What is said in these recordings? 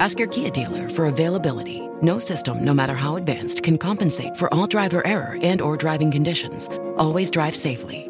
Ask your Kia dealer for availability. No system, no matter how advanced, can compensate for all driver error and or driving conditions. Always drive safely.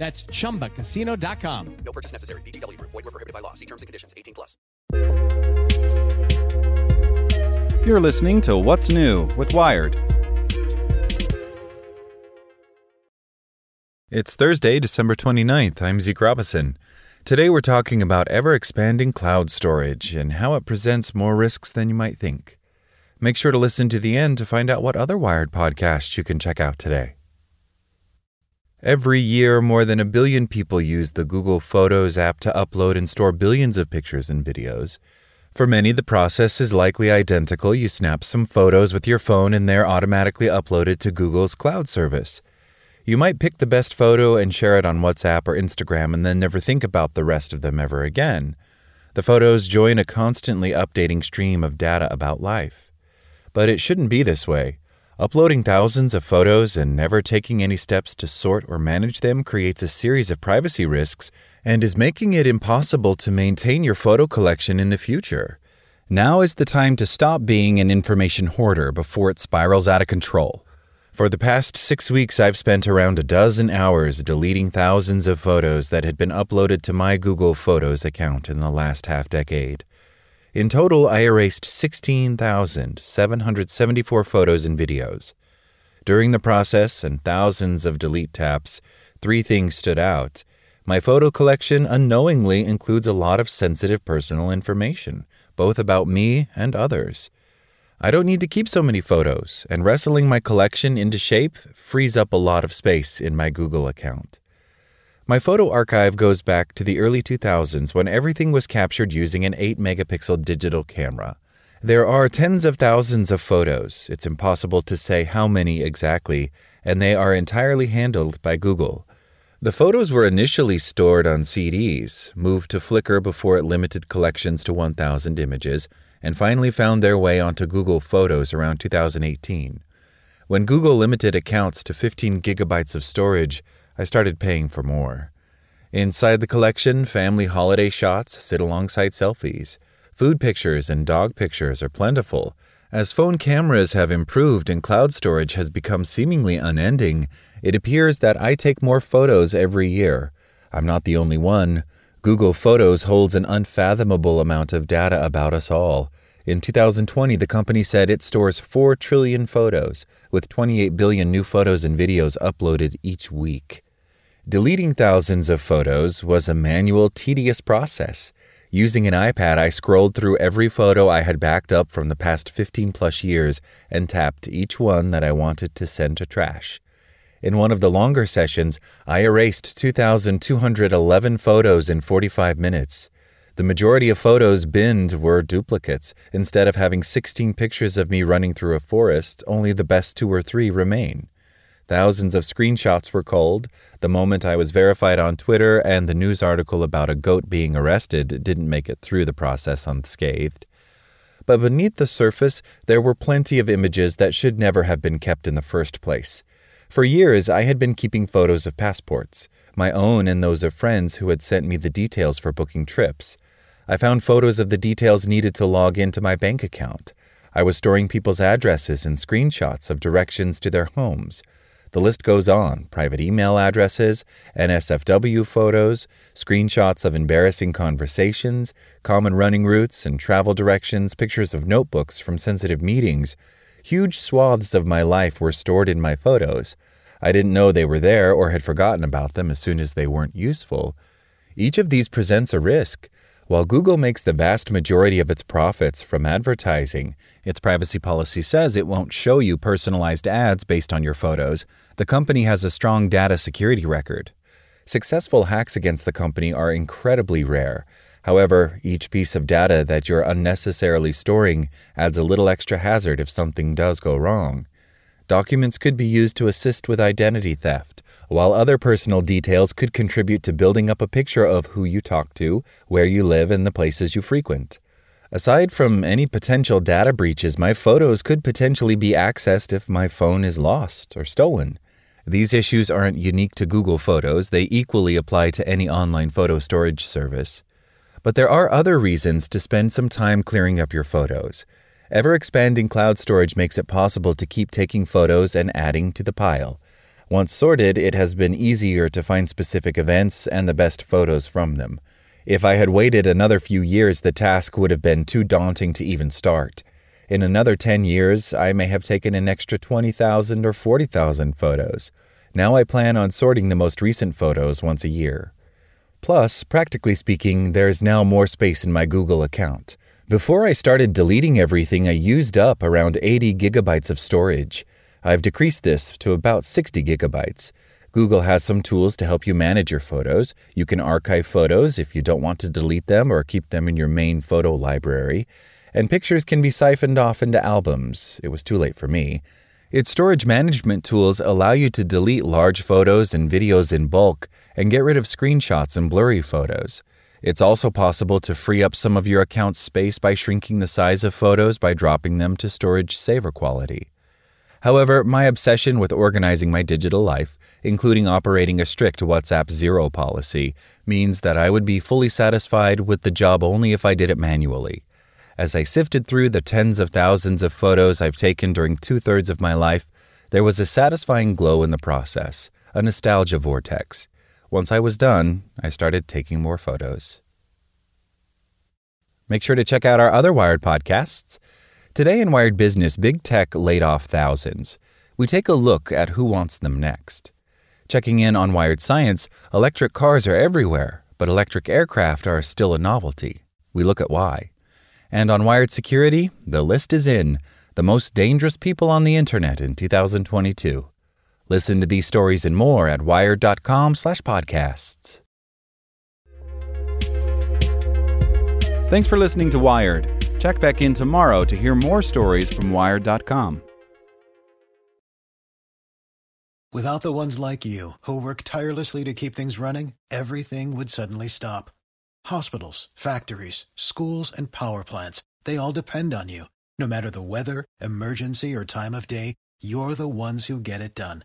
That's chumbacasino.com. No purchase necessary. VGW Group. Void were prohibited by law. See terms and conditions. 18 plus. You're listening to What's New with Wired. It's Thursday, December 29th. I'm Zeke Robison. Today we're talking about ever expanding cloud storage and how it presents more risks than you might think. Make sure to listen to the end to find out what other Wired podcasts you can check out today. Every year, more than a billion people use the Google Photos app to upload and store billions of pictures and videos. For many, the process is likely identical. You snap some photos with your phone and they're automatically uploaded to Google's cloud service. You might pick the best photo and share it on WhatsApp or Instagram and then never think about the rest of them ever again. The photos join a constantly updating stream of data about life. But it shouldn't be this way. Uploading thousands of photos and never taking any steps to sort or manage them creates a series of privacy risks and is making it impossible to maintain your photo collection in the future. Now is the time to stop being an information hoarder before it spirals out of control. For the past six weeks, I've spent around a dozen hours deleting thousands of photos that had been uploaded to my Google Photos account in the last half decade. In total, I erased 16,774 photos and videos. During the process and thousands of delete taps, three things stood out. My photo collection unknowingly includes a lot of sensitive personal information, both about me and others. I don't need to keep so many photos, and wrestling my collection into shape frees up a lot of space in my Google account. My photo archive goes back to the early 2000s when everything was captured using an 8 megapixel digital camera. There are tens of thousands of photos. It's impossible to say how many exactly, and they are entirely handled by Google. The photos were initially stored on CDs, moved to Flickr before it limited collections to 1,000 images, and finally found their way onto Google Photos around 2018. When Google limited accounts to 15 gigabytes of storage, I started paying for more. Inside the collection, family holiday shots sit alongside selfies. Food pictures and dog pictures are plentiful. As phone cameras have improved and cloud storage has become seemingly unending, it appears that I take more photos every year. I'm not the only one. Google Photos holds an unfathomable amount of data about us all. In 2020, the company said it stores 4 trillion photos, with 28 billion new photos and videos uploaded each week. Deleting thousands of photos was a manual, tedious process. Using an iPad, I scrolled through every photo I had backed up from the past 15 plus years and tapped each one that I wanted to send to trash. In one of the longer sessions, I erased 2,211 photos in 45 minutes. The majority of photos binned were duplicates. Instead of having 16 pictures of me running through a forest, only the best two or three remain. Thousands of screenshots were culled. The moment I was verified on Twitter and the news article about a goat being arrested didn't make it through the process unscathed. But beneath the surface, there were plenty of images that should never have been kept in the first place. For years, I had been keeping photos of passports, my own and those of friends who had sent me the details for booking trips. I found photos of the details needed to log into my bank account. I was storing people's addresses and screenshots of directions to their homes. The list goes on private email addresses, NSFW photos, screenshots of embarrassing conversations, common running routes and travel directions, pictures of notebooks from sensitive meetings. Huge swaths of my life were stored in my photos. I didn't know they were there or had forgotten about them as soon as they weren't useful. Each of these presents a risk. While Google makes the vast majority of its profits from advertising, its privacy policy says it won't show you personalized ads based on your photos. The company has a strong data security record. Successful hacks against the company are incredibly rare. However, each piece of data that you're unnecessarily storing adds a little extra hazard if something does go wrong. Documents could be used to assist with identity theft, while other personal details could contribute to building up a picture of who you talk to, where you live, and the places you frequent. Aside from any potential data breaches, my photos could potentially be accessed if my phone is lost or stolen. These issues aren't unique to Google Photos, they equally apply to any online photo storage service. But there are other reasons to spend some time clearing up your photos. Ever expanding cloud storage makes it possible to keep taking photos and adding to the pile. Once sorted, it has been easier to find specific events and the best photos from them. If I had waited another few years, the task would have been too daunting to even start. In another 10 years, I may have taken an extra 20,000 or 40,000 photos. Now I plan on sorting the most recent photos once a year. Plus, practically speaking, there is now more space in my Google account. Before I started deleting everything, I used up around 80 gigabytes of storage. I've decreased this to about 60 gigabytes. Google has some tools to help you manage your photos. You can archive photos if you don't want to delete them or keep them in your main photo library. And pictures can be siphoned off into albums. It was too late for me. Its storage management tools allow you to delete large photos and videos in bulk and get rid of screenshots and blurry photos. It's also possible to free up some of your account's space by shrinking the size of photos by dropping them to storage saver quality. However, my obsession with organizing my digital life, including operating a strict WhatsApp zero policy, means that I would be fully satisfied with the job only if I did it manually. As I sifted through the tens of thousands of photos I've taken during two thirds of my life, there was a satisfying glow in the process, a nostalgia vortex. Once I was done, I started taking more photos. Make sure to check out our other Wired podcasts. Today in Wired Business, Big Tech laid off thousands. We take a look at who wants them next. Checking in on Wired Science, electric cars are everywhere, but electric aircraft are still a novelty. We look at why. And on Wired Security, the list is in the most dangerous people on the internet in 2022. Listen to these stories and more at wired.com/podcasts. Thanks for listening to Wired. Check back in tomorrow to hear more stories from wired.com. Without the ones like you who work tirelessly to keep things running, everything would suddenly stop. Hospitals, factories, schools, and power plants, they all depend on you. No matter the weather, emergency, or time of day, you're the ones who get it done.